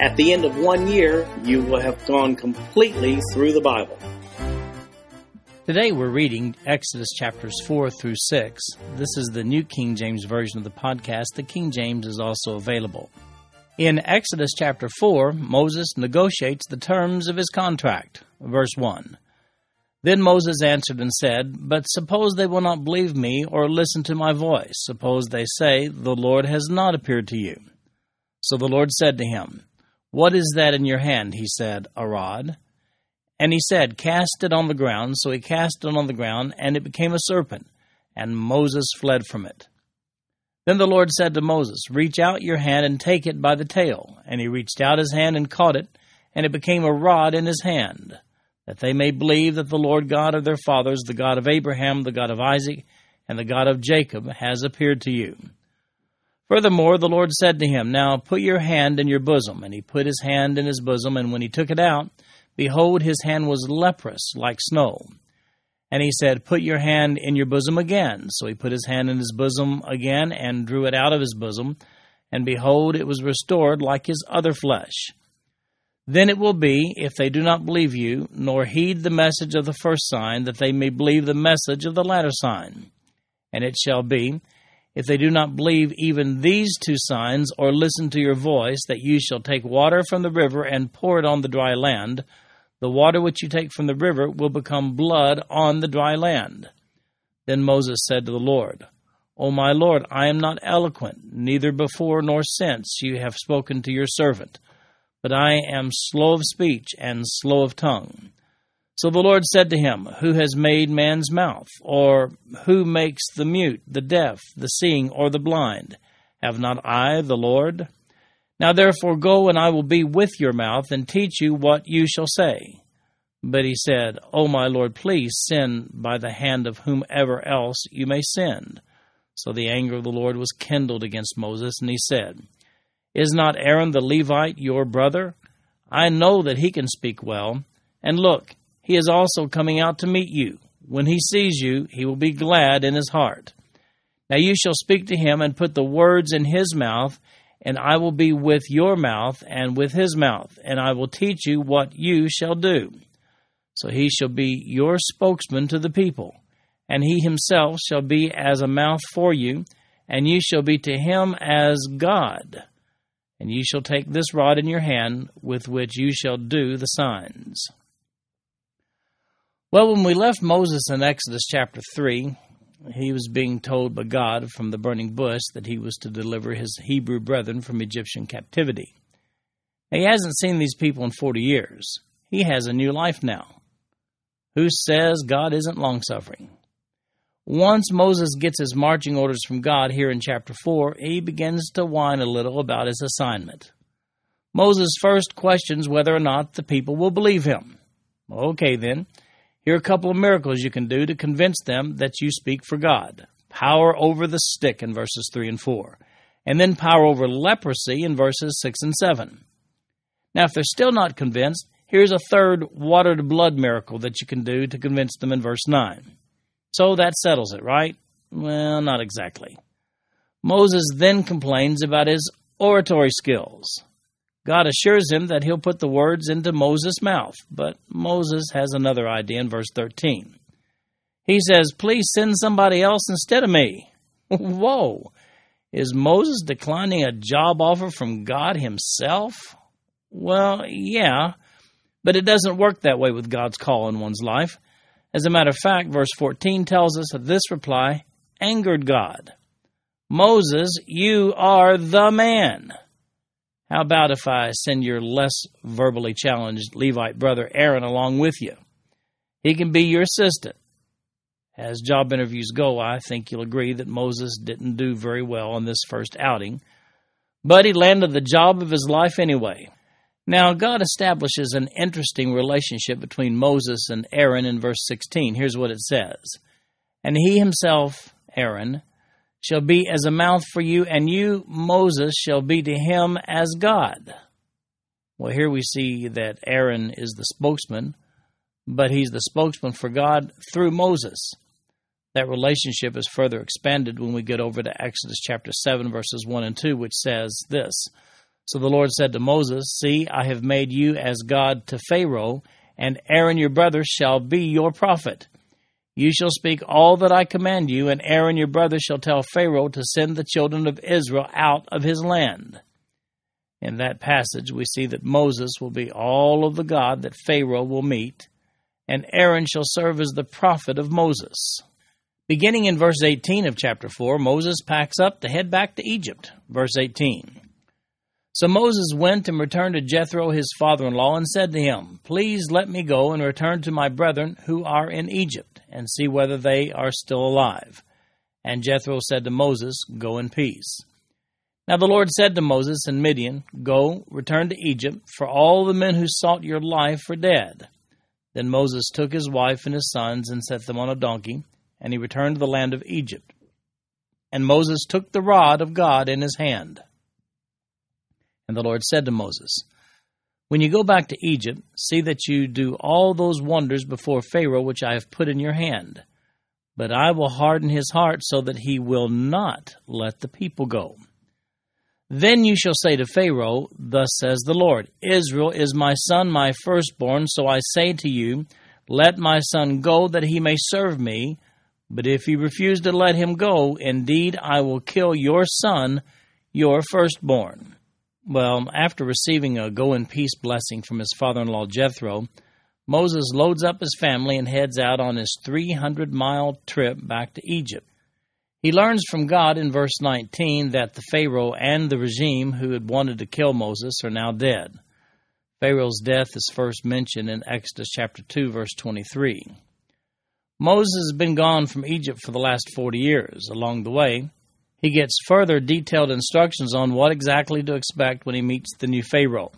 At the end of one year, you will have gone completely through the Bible. Today we're reading Exodus chapters 4 through 6. This is the New King James Version of the podcast. The King James is also available. In Exodus chapter 4, Moses negotiates the terms of his contract. Verse 1. Then Moses answered and said, But suppose they will not believe me or listen to my voice. Suppose they say, The Lord has not appeared to you. So the Lord said to him, What is that in your hand? He said, A rod. And he said, Cast it on the ground. So he cast it on the ground, and it became a serpent, and Moses fled from it. Then the Lord said to Moses, Reach out your hand and take it by the tail. And he reached out his hand and caught it, and it became a rod in his hand that they may believe that the Lord God of their fathers, the God of Abraham, the God of Isaac, and the God of Jacob, has appeared to you. Furthermore, the Lord said to him, Now put your hand in your bosom. And he put his hand in his bosom, and when he took it out, behold, his hand was leprous, like snow. And he said, Put your hand in your bosom again. So he put his hand in his bosom again, and drew it out of his bosom. And behold, it was restored like his other flesh. Then it will be, if they do not believe you, nor heed the message of the first sign, that they may believe the message of the latter sign. And it shall be, if they do not believe even these two signs, or listen to your voice, that you shall take water from the river and pour it on the dry land. The water which you take from the river will become blood on the dry land. Then Moses said to the Lord, O my Lord, I am not eloquent, neither before nor since you have spoken to your servant but I am slow of speech and slow of tongue. So the Lord said to him, Who has made man's mouth? Or who makes the mute, the deaf, the seeing, or the blind? Have not I, the Lord? Now therefore go, and I will be with your mouth, and teach you what you shall say. But he said, O my Lord, please send by the hand of whomever else you may send. So the anger of the Lord was kindled against Moses, and he said, is not Aaron the Levite your brother? I know that he can speak well. And look, he is also coming out to meet you. When he sees you, he will be glad in his heart. Now you shall speak to him and put the words in his mouth, and I will be with your mouth and with his mouth, and I will teach you what you shall do. So he shall be your spokesman to the people, and he himself shall be as a mouth for you, and you shall be to him as God and you shall take this rod in your hand with which you shall do the signs. Well, when we left Moses in Exodus chapter 3, he was being told by God from the burning bush that he was to deliver his Hebrew brethren from Egyptian captivity. He hasn't seen these people in 40 years. He has a new life now. Who says God isn't long suffering? Once Moses gets his marching orders from God here in chapter 4, he begins to whine a little about his assignment. Moses first questions whether or not the people will believe him. Okay, then. Here are a couple of miracles you can do to convince them that you speak for God. Power over the stick in verses 3 and 4. And then power over leprosy in verses 6 and 7. Now, if they're still not convinced, here's a third water to blood miracle that you can do to convince them in verse 9. So that settles it, right? Well, not exactly. Moses then complains about his oratory skills. God assures him that he'll put the words into Moses' mouth, but Moses has another idea in verse 13. He says, Please send somebody else instead of me. Whoa! Is Moses declining a job offer from God himself? Well, yeah, but it doesn't work that way with God's call in one's life. As a matter of fact, verse 14 tells us that this reply angered God. Moses, you are the man. How about if I send your less verbally challenged Levite brother Aaron along with you? He can be your assistant. As job interviews go, I think you'll agree that Moses didn't do very well on this first outing, but he landed the job of his life anyway. Now, God establishes an interesting relationship between Moses and Aaron in verse 16. Here's what it says And he himself, Aaron, shall be as a mouth for you, and you, Moses, shall be to him as God. Well, here we see that Aaron is the spokesman, but he's the spokesman for God through Moses. That relationship is further expanded when we get over to Exodus chapter 7, verses 1 and 2, which says this So the Lord said to Moses, See, I have made you as God to Pharaoh, and Aaron your brother shall be your prophet. You shall speak all that I command you, and Aaron your brother shall tell Pharaoh to send the children of Israel out of his land. In that passage, we see that Moses will be all of the God that Pharaoh will meet, and Aaron shall serve as the prophet of Moses. Beginning in verse 18 of chapter 4, Moses packs up to head back to Egypt. Verse 18. So Moses went and returned to Jethro his father in law and said to him, Please let me go and return to my brethren who are in Egypt, and see whether they are still alive. And Jethro said to Moses, Go in peace. Now the Lord said to Moses and Midian, Go, return to Egypt, for all the men who sought your life are dead. Then Moses took his wife and his sons and set them on a donkey, and he returned to the land of Egypt. And Moses took the rod of God in his hand. And the Lord said to Moses, When you go back to Egypt, see that you do all those wonders before Pharaoh which I have put in your hand. But I will harden his heart so that he will not let the people go. Then you shall say to Pharaoh, Thus says the Lord, Israel is my son, my firstborn, so I say to you, Let my son go, that he may serve me. But if you refuse to let him go, indeed I will kill your son, your firstborn. Well, after receiving a go in peace blessing from his father in law Jethro, Moses loads up his family and heads out on his 300 mile trip back to Egypt. He learns from God in verse 19 that the Pharaoh and the regime who had wanted to kill Moses are now dead. Pharaoh's death is first mentioned in Exodus chapter 2 verse 23. Moses has been gone from Egypt for the last 40 years. Along the way, he gets further detailed instructions on what exactly to expect when he meets the new Pharaoh.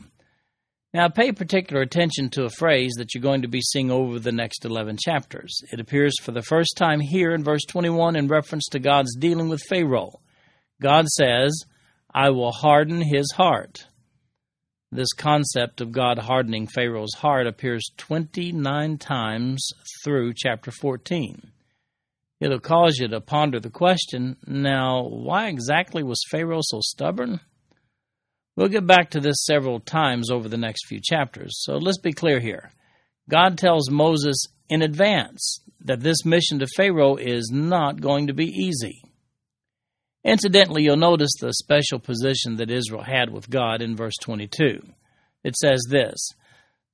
Now, pay particular attention to a phrase that you're going to be seeing over the next 11 chapters. It appears for the first time here in verse 21 in reference to God's dealing with Pharaoh. God says, I will harden his heart. This concept of God hardening Pharaoh's heart appears 29 times through chapter 14 it'll cause you to ponder the question now, why exactly was Pharaoh so stubborn? We'll get back to this several times over the next few chapters, so let's be clear here. God tells Moses in advance that this mission to Pharaoh is not going to be easy. Incidentally, you'll notice the special position that Israel had with God in verse 22. It says this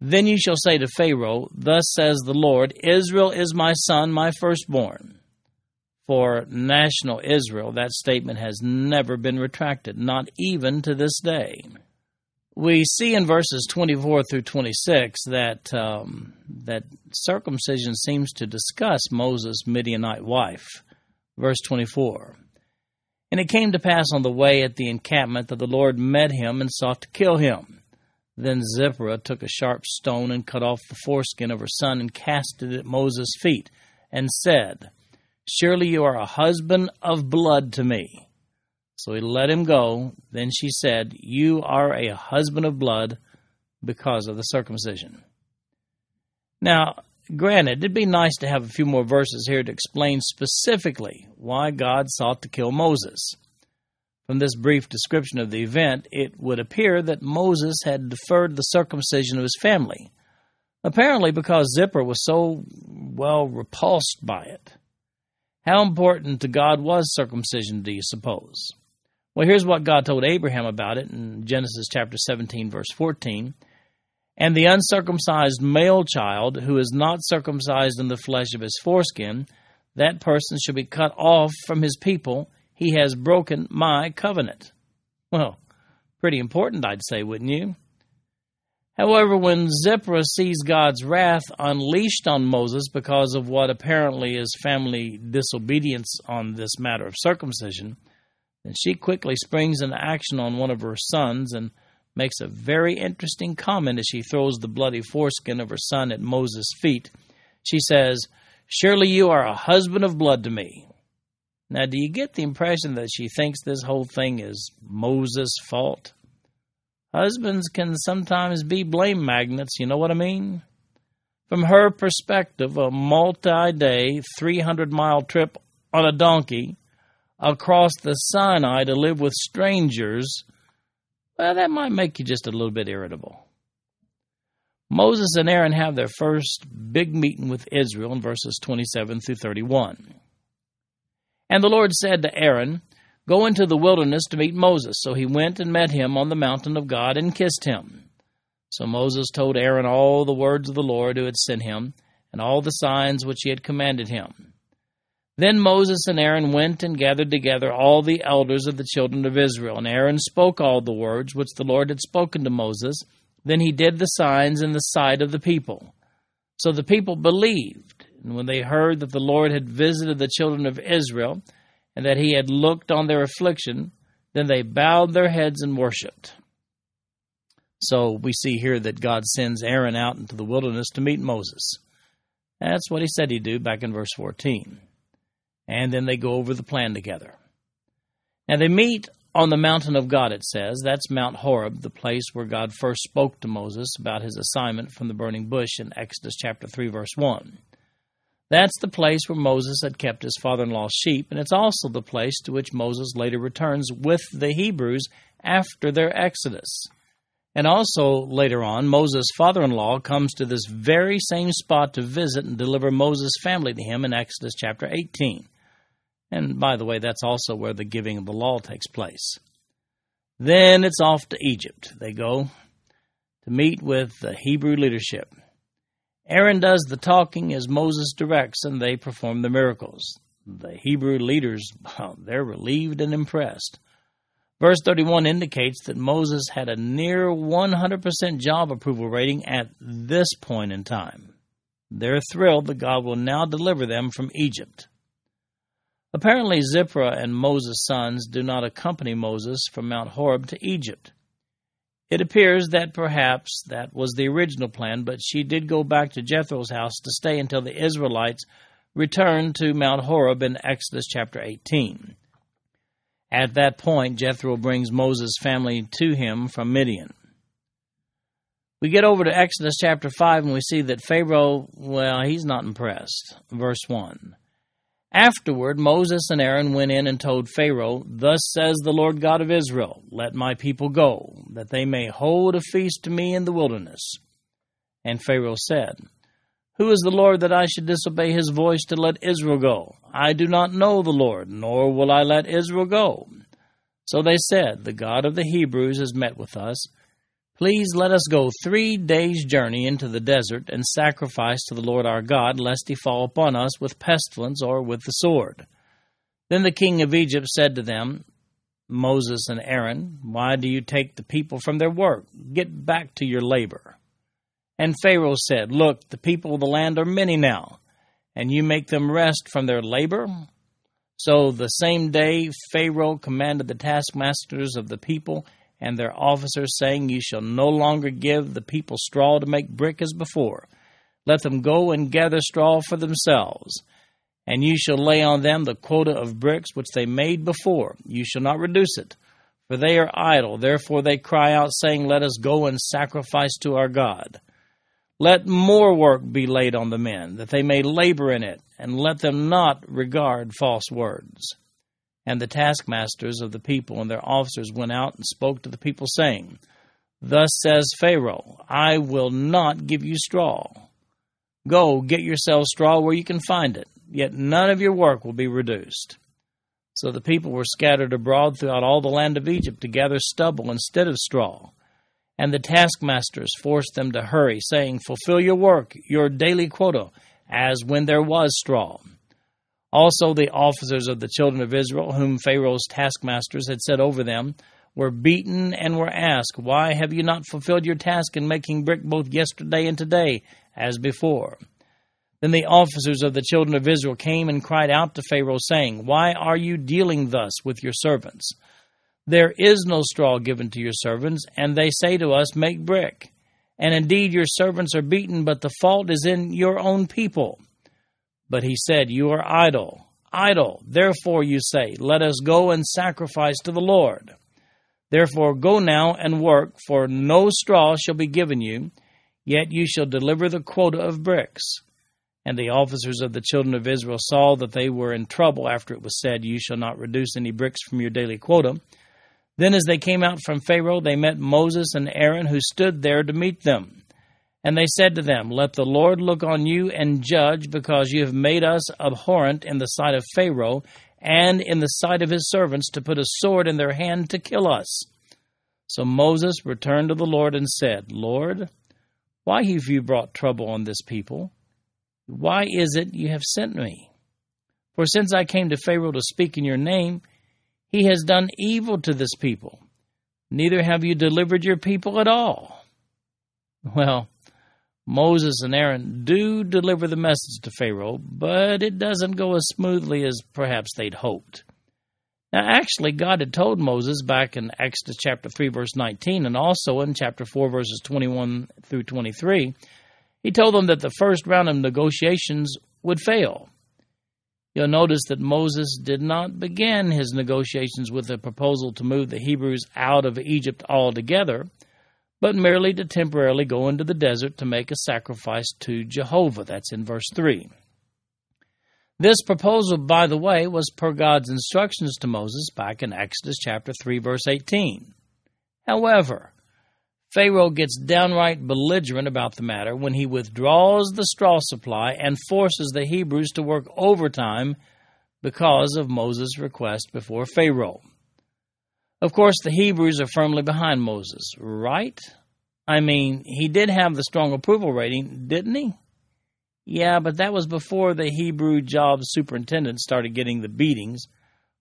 Then you shall say to Pharaoh, Thus says the Lord, Israel is my son, my firstborn for national Israel, that statement has never been retracted, not even to this day. We see in verses 24 through 26 that um, that circumcision seems to discuss Moses' Midianite wife. Verse 24. And it came to pass on the way at the encampment that the Lord met him and sought to kill him. Then Zipporah took a sharp stone and cut off the foreskin of her son and cast it at Moses' feet, and said, Surely you are a husband of blood to me. So he let him go. Then she said, You are a husband of blood because of the circumcision. Now, granted, it'd be nice to have a few more verses here to explain specifically why God sought to kill Moses. From this brief description of the event, it would appear that Moses had deferred the circumcision of his family, apparently because Zipporah was so, well, repulsed by it. How important to God was circumcision, do you suppose? Well, here's what God told Abraham about it in Genesis chapter 17, verse 14. And the uncircumcised male child who is not circumcised in the flesh of his foreskin, that person shall be cut off from his people. He has broken my covenant. Well, pretty important, I'd say, wouldn't you? However, when Zipporah sees God's wrath unleashed on Moses because of what apparently is family disobedience on this matter of circumcision, then she quickly springs into action on one of her sons and makes a very interesting comment as she throws the bloody foreskin of her son at Moses' feet. She says, Surely you are a husband of blood to me. Now, do you get the impression that she thinks this whole thing is Moses' fault? Husbands can sometimes be blame magnets, you know what I mean? From her perspective, a multi day, 300 mile trip on a donkey across the Sinai to live with strangers, well, that might make you just a little bit irritable. Moses and Aaron have their first big meeting with Israel in verses 27 through 31. And the Lord said to Aaron, Go into the wilderness to meet Moses. So he went and met him on the mountain of God and kissed him. So Moses told Aaron all the words of the Lord who had sent him, and all the signs which he had commanded him. Then Moses and Aaron went and gathered together all the elders of the children of Israel, and Aaron spoke all the words which the Lord had spoken to Moses. Then he did the signs in the sight of the people. So the people believed, and when they heard that the Lord had visited the children of Israel, and that he had looked on their affliction, then they bowed their heads and worshipped. So we see here that God sends Aaron out into the wilderness to meet Moses. That's what he said he'd do back in verse 14. And then they go over the plan together. Now they meet on the mountain of God, it says. That's Mount Horeb, the place where God first spoke to Moses about his assignment from the burning bush in Exodus chapter 3, verse 1. That's the place where Moses had kept his father in law's sheep, and it's also the place to which Moses later returns with the Hebrews after their exodus. And also, later on, Moses' father in law comes to this very same spot to visit and deliver Moses' family to him in Exodus chapter 18. And by the way, that's also where the giving of the law takes place. Then it's off to Egypt. They go to meet with the Hebrew leadership. Aaron does the talking as Moses directs, and they perform the miracles. The Hebrew leaders, they're relieved and impressed. Verse 31 indicates that Moses had a near 100% job approval rating at this point in time. They're thrilled that God will now deliver them from Egypt. Apparently, Zipporah and Moses' sons do not accompany Moses from Mount Horeb to Egypt. It appears that perhaps that was the original plan, but she did go back to Jethro's house to stay until the Israelites returned to Mount Horeb in Exodus chapter 18. At that point, Jethro brings Moses' family to him from Midian. We get over to Exodus chapter 5 and we see that Pharaoh, well, he's not impressed. Verse 1. Afterward, Moses and Aaron went in and told Pharaoh, Thus says the Lord God of Israel, Let my people go, that they may hold a feast to me in the wilderness. And Pharaoh said, who is the Lord that I should disobey his voice to let Israel go? I do not know the Lord, nor will I let Israel go. So they said, The God of the Hebrews has met with us. Please let us go three days' journey into the desert and sacrifice to the Lord our God, lest he fall upon us with pestilence or with the sword. Then the king of Egypt said to them, Moses and Aaron, Why do you take the people from their work? Get back to your labor. And Pharaoh said, Look, the people of the land are many now, and you make them rest from their labor. So the same day Pharaoh commanded the taskmasters of the people and their officers, saying, You shall no longer give the people straw to make brick as before. Let them go and gather straw for themselves. And you shall lay on them the quota of bricks which they made before. You shall not reduce it, for they are idle. Therefore they cry out, saying, Let us go and sacrifice to our God. Let more work be laid on the men, that they may labor in it, and let them not regard false words. And the taskmasters of the people and their officers went out and spoke to the people, saying, Thus says Pharaoh, I will not give you straw. Go, get yourselves straw where you can find it, yet none of your work will be reduced. So the people were scattered abroad throughout all the land of Egypt to gather stubble instead of straw and the taskmasters forced them to hurry, saying, Fulfill your work, your daily quota, as when there was straw. Also, the officers of the children of Israel, whom Pharaoh's taskmasters had set over them, were beaten and were asked, Why have you not fulfilled your task in making brick both yesterday and today, as before? Then the officers of the children of Israel came and cried out to Pharaoh, saying, Why are you dealing thus with your servants? There is no straw given to your servants, and they say to us, Make brick. And indeed your servants are beaten, but the fault is in your own people. But he said, You are idle, idle. Therefore you say, Let us go and sacrifice to the Lord. Therefore go now and work, for no straw shall be given you, yet you shall deliver the quota of bricks. And the officers of the children of Israel saw that they were in trouble after it was said, You shall not reduce any bricks from your daily quota. Then, as they came out from Pharaoh, they met Moses and Aaron, who stood there to meet them. And they said to them, Let the Lord look on you and judge, because you have made us abhorrent in the sight of Pharaoh and in the sight of his servants, to put a sword in their hand to kill us. So Moses returned to the Lord and said, Lord, why have you brought trouble on this people? Why is it you have sent me? For since I came to Pharaoh to speak in your name, he has done evil to this people. Neither have you delivered your people at all. Well, Moses and Aaron do deliver the message to Pharaoh, but it doesn't go as smoothly as perhaps they'd hoped. Now, actually, God had told Moses back in Exodus chapter 3, verse 19, and also in chapter 4, verses 21 through 23, he told them that the first round of negotiations would fail. You'll notice that Moses did not begin his negotiations with a proposal to move the Hebrews out of Egypt altogether, but merely to temporarily go into the desert to make a sacrifice to Jehovah. That's in verse 3. This proposal, by the way, was per God's instructions to Moses back in Exodus chapter 3, verse 18. However, Pharaoh gets downright belligerent about the matter when he withdraws the straw supply and forces the Hebrews to work overtime because of Moses' request before Pharaoh. Of course, the Hebrews are firmly behind Moses, right? I mean, he did have the strong approval rating, didn't he? Yeah, but that was before the Hebrew job superintendent started getting the beatings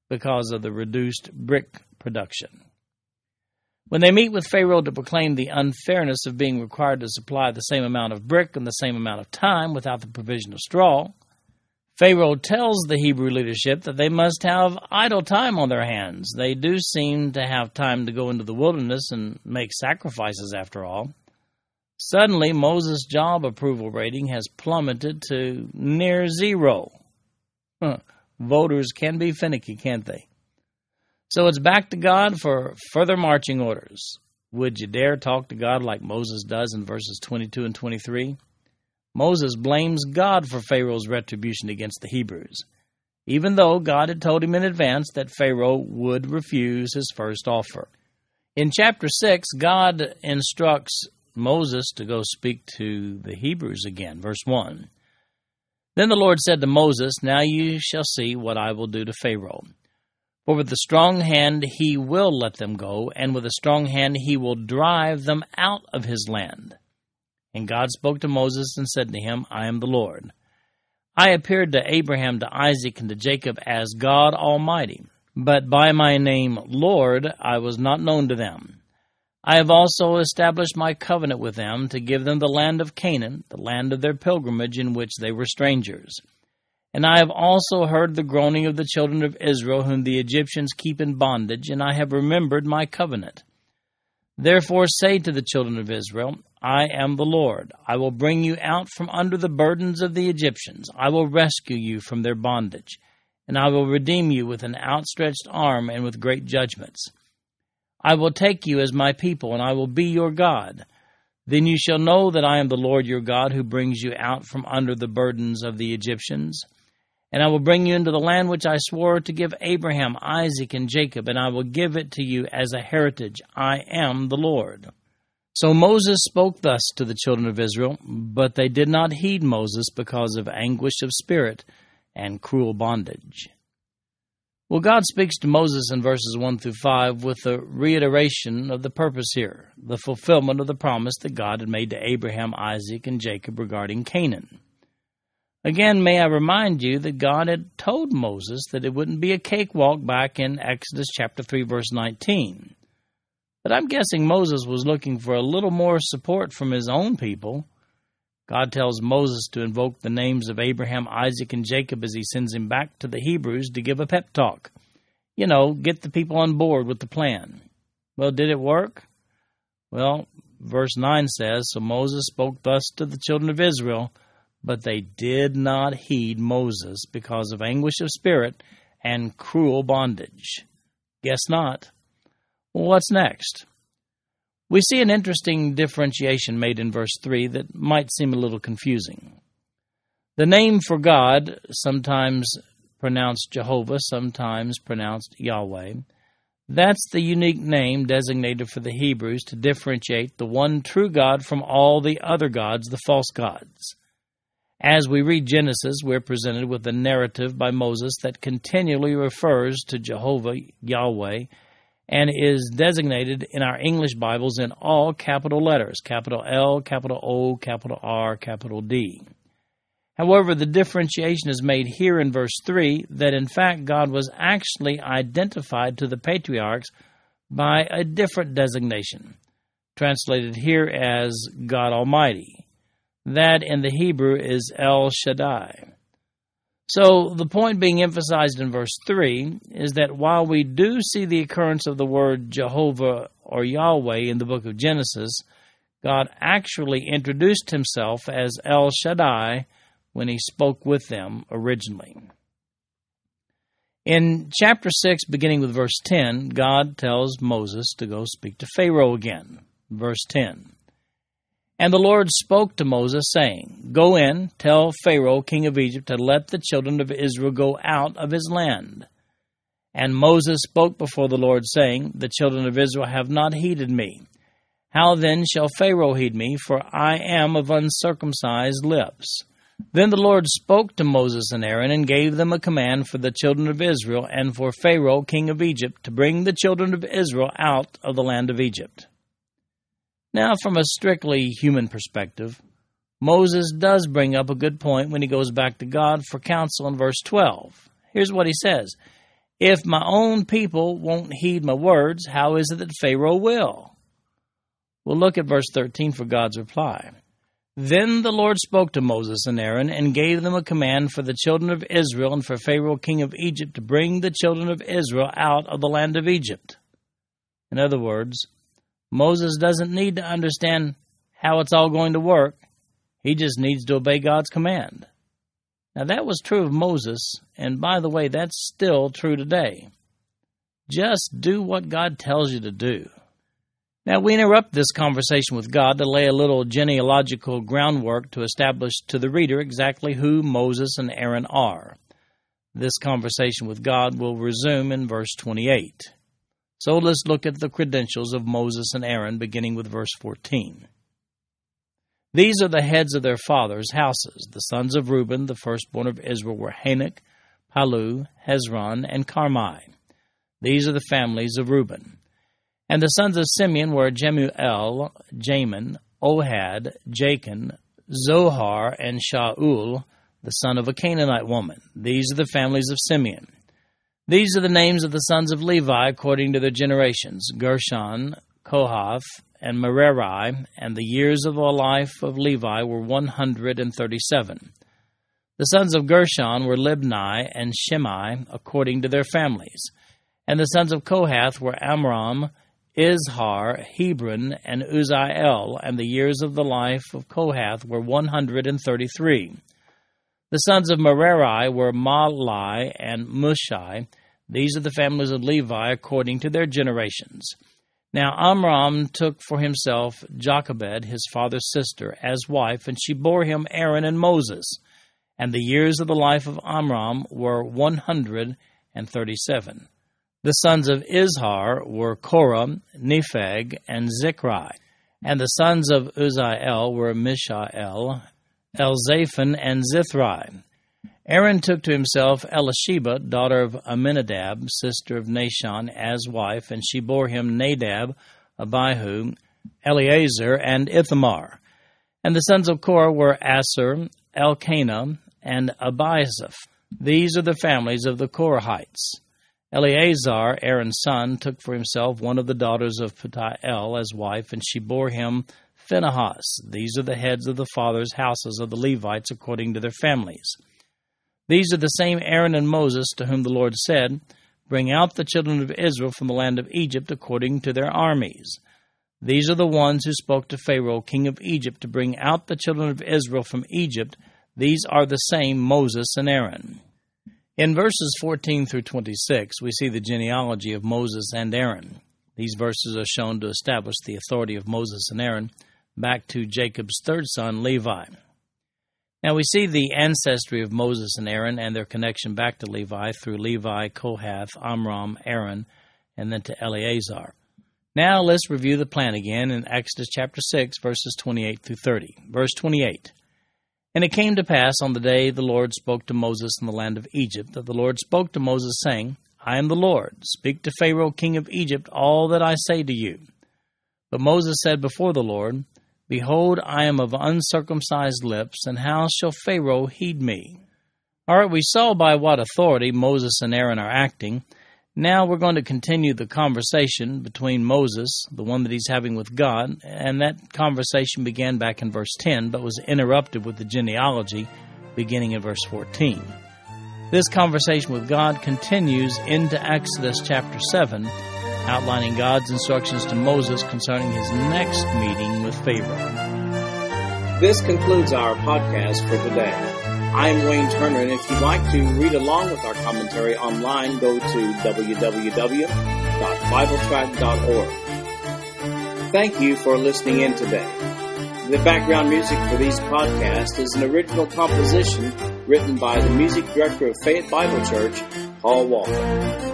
because of the reduced brick production. When they meet with Pharaoh to proclaim the unfairness of being required to supply the same amount of brick in the same amount of time without the provision of straw, Pharaoh tells the Hebrew leadership that they must have idle time on their hands. They do seem to have time to go into the wilderness and make sacrifices after all. Suddenly, Moses' job approval rating has plummeted to near zero. Voters can be finicky, can't they? So it's back to God for further marching orders. Would you dare talk to God like Moses does in verses 22 and 23? Moses blames God for Pharaoh's retribution against the Hebrews, even though God had told him in advance that Pharaoh would refuse his first offer. In chapter 6, God instructs Moses to go speak to the Hebrews again. Verse 1. Then the Lord said to Moses, Now you shall see what I will do to Pharaoh. For with a strong hand he will let them go, and with a strong hand he will drive them out of his land. And God spoke to Moses and said to him, I am the Lord. I appeared to Abraham, to Isaac, and to Jacob as God Almighty, but by my name Lord I was not known to them. I have also established my covenant with them to give them the land of Canaan, the land of their pilgrimage in which they were strangers. And I have also heard the groaning of the children of Israel, whom the Egyptians keep in bondage, and I have remembered my covenant. Therefore say to the children of Israel, I am the Lord. I will bring you out from under the burdens of the Egyptians. I will rescue you from their bondage, and I will redeem you with an outstretched arm and with great judgments. I will take you as my people, and I will be your God. Then you shall know that I am the Lord your God, who brings you out from under the burdens of the Egyptians. And I will bring you into the land which I swore to give Abraham, Isaac, and Jacob, and I will give it to you as a heritage. I am the Lord. So Moses spoke thus to the children of Israel, but they did not heed Moses because of anguish of spirit and cruel bondage. Well, God speaks to Moses in verses 1 through 5 with a reiteration of the purpose here, the fulfillment of the promise that God had made to Abraham, Isaac, and Jacob regarding Canaan. Again, may I remind you that God had told Moses that it wouldn't be a cakewalk back in Exodus chapter 3 verse 19. But I'm guessing Moses was looking for a little more support from his own people God tells Moses to invoke the names of Abraham, Isaac, and Jacob as he sends him back to the Hebrews to give a pep talk. you know, get the people on board with the plan. Well, did it work? Well, verse 9 says So Moses spoke thus to the children of Israel, but they did not heed Moses because of anguish of spirit and cruel bondage. Guess not. What's next? We see an interesting differentiation made in verse 3 that might seem a little confusing. The name for God, sometimes pronounced Jehovah, sometimes pronounced Yahweh, that's the unique name designated for the Hebrews to differentiate the one true God from all the other gods, the false gods. As we read Genesis, we're presented with a narrative by Moses that continually refers to Jehovah, Yahweh, and is designated in our English Bibles in all capital letters capital L, capital O, capital R, capital D. However, the differentiation is made here in verse 3 that in fact God was actually identified to the patriarchs by a different designation, translated here as God Almighty. That in the Hebrew is El Shaddai. So, the point being emphasized in verse 3 is that while we do see the occurrence of the word Jehovah or Yahweh in the book of Genesis, God actually introduced himself as El Shaddai when he spoke with them originally. In chapter 6, beginning with verse 10, God tells Moses to go speak to Pharaoh again. Verse 10. And the Lord spoke to Moses, saying, Go in, tell Pharaoh, king of Egypt, to let the children of Israel go out of his land. And Moses spoke before the Lord, saying, The children of Israel have not heeded me. How then shall Pharaoh heed me? For I am of uncircumcised lips. Then the Lord spoke to Moses and Aaron and gave them a command for the children of Israel and for Pharaoh, king of Egypt, to bring the children of Israel out of the land of Egypt. Now, from a strictly human perspective, Moses does bring up a good point when he goes back to God for counsel in verse 12. Here's what he says If my own people won't heed my words, how is it that Pharaoh will? We'll look at verse 13 for God's reply. Then the Lord spoke to Moses and Aaron and gave them a command for the children of Israel and for Pharaoh king of Egypt to bring the children of Israel out of the land of Egypt. In other words, Moses doesn't need to understand how it's all going to work. He just needs to obey God's command. Now, that was true of Moses, and by the way, that's still true today. Just do what God tells you to do. Now, we interrupt this conversation with God to lay a little genealogical groundwork to establish to the reader exactly who Moses and Aaron are. This conversation with God will resume in verse 28. So let's look at the credentials of Moses and Aaron, beginning with verse 14. These are the heads of their fathers' houses. The sons of Reuben, the firstborn of Israel, were Hanoch, Pallu, Hezron, and Carmi. These are the families of Reuben. And the sons of Simeon were Jemuel, Jamin, Ohad, Jachin, Zohar, and Shaul, the son of a Canaanite woman. These are the families of Simeon. These are the names of the sons of Levi according to their generations Gershon, Kohath, and Merari, and the years of the life of Levi were 137. The sons of Gershon were Libni and Shimei according to their families. And the sons of Kohath were Amram, Izhar, Hebron, and Uzziel, and the years of the life of Kohath were 133. The sons of Merari were Mahli and Mushi. These are the families of Levi according to their generations. Now Amram took for himself Jochebed, his father's sister, as wife, and she bore him Aaron and Moses. And the years of the life of Amram were 137. The sons of Izhar were Korah, Nepheg, and Zichri. And the sons of Uzziel were Mishael, Elzaphan, and Zithri. Aaron took to himself Elisheba, daughter of Amminadab, sister of Nahshon, as wife, and she bore him Nadab, Abihu, Eleazar, and Ithamar. And the sons of Korah were Assir, Elkanah, and Abiasaph. These are the families of the Korahites. Eleazar, Aaron's son, took for himself one of the daughters of Putiel as wife, and she bore him Phinehas. These are the heads of the fathers' houses of the Levites according to their families. These are the same Aaron and Moses to whom the Lord said, bring out the children of Israel from the land of Egypt according to their armies. These are the ones who spoke to Pharaoh, king of Egypt, to bring out the children of Israel from Egypt. These are the same Moses and Aaron. In verses 14 through 26, we see the genealogy of Moses and Aaron. These verses are shown to establish the authority of Moses and Aaron back to Jacob's third son, Levi. Now we see the ancestry of Moses and Aaron and their connection back to Levi through Levi, Kohath, Amram, Aaron, and then to Eleazar. Now let's review the plan again in Exodus chapter 6, verses 28 through 30. Verse 28 And it came to pass on the day the Lord spoke to Moses in the land of Egypt, that the Lord spoke to Moses, saying, I am the Lord. Speak to Pharaoh, king of Egypt, all that I say to you. But Moses said before the Lord, Behold, I am of uncircumcised lips, and how shall Pharaoh heed me? All right, we saw by what authority Moses and Aaron are acting. Now we're going to continue the conversation between Moses, the one that he's having with God, and that conversation began back in verse 10, but was interrupted with the genealogy beginning in verse 14. This conversation with God continues into Exodus chapter 7 outlining God's instructions to Moses concerning his next meeting with Pharaoh. This concludes our podcast for today. I am Wayne Turner, and if you'd like to read along with our commentary online, go to www.bibletrack.org. Thank you for listening in today. The background music for these podcasts is an original composition written by the music director of Fayette Bible Church, Paul Walker.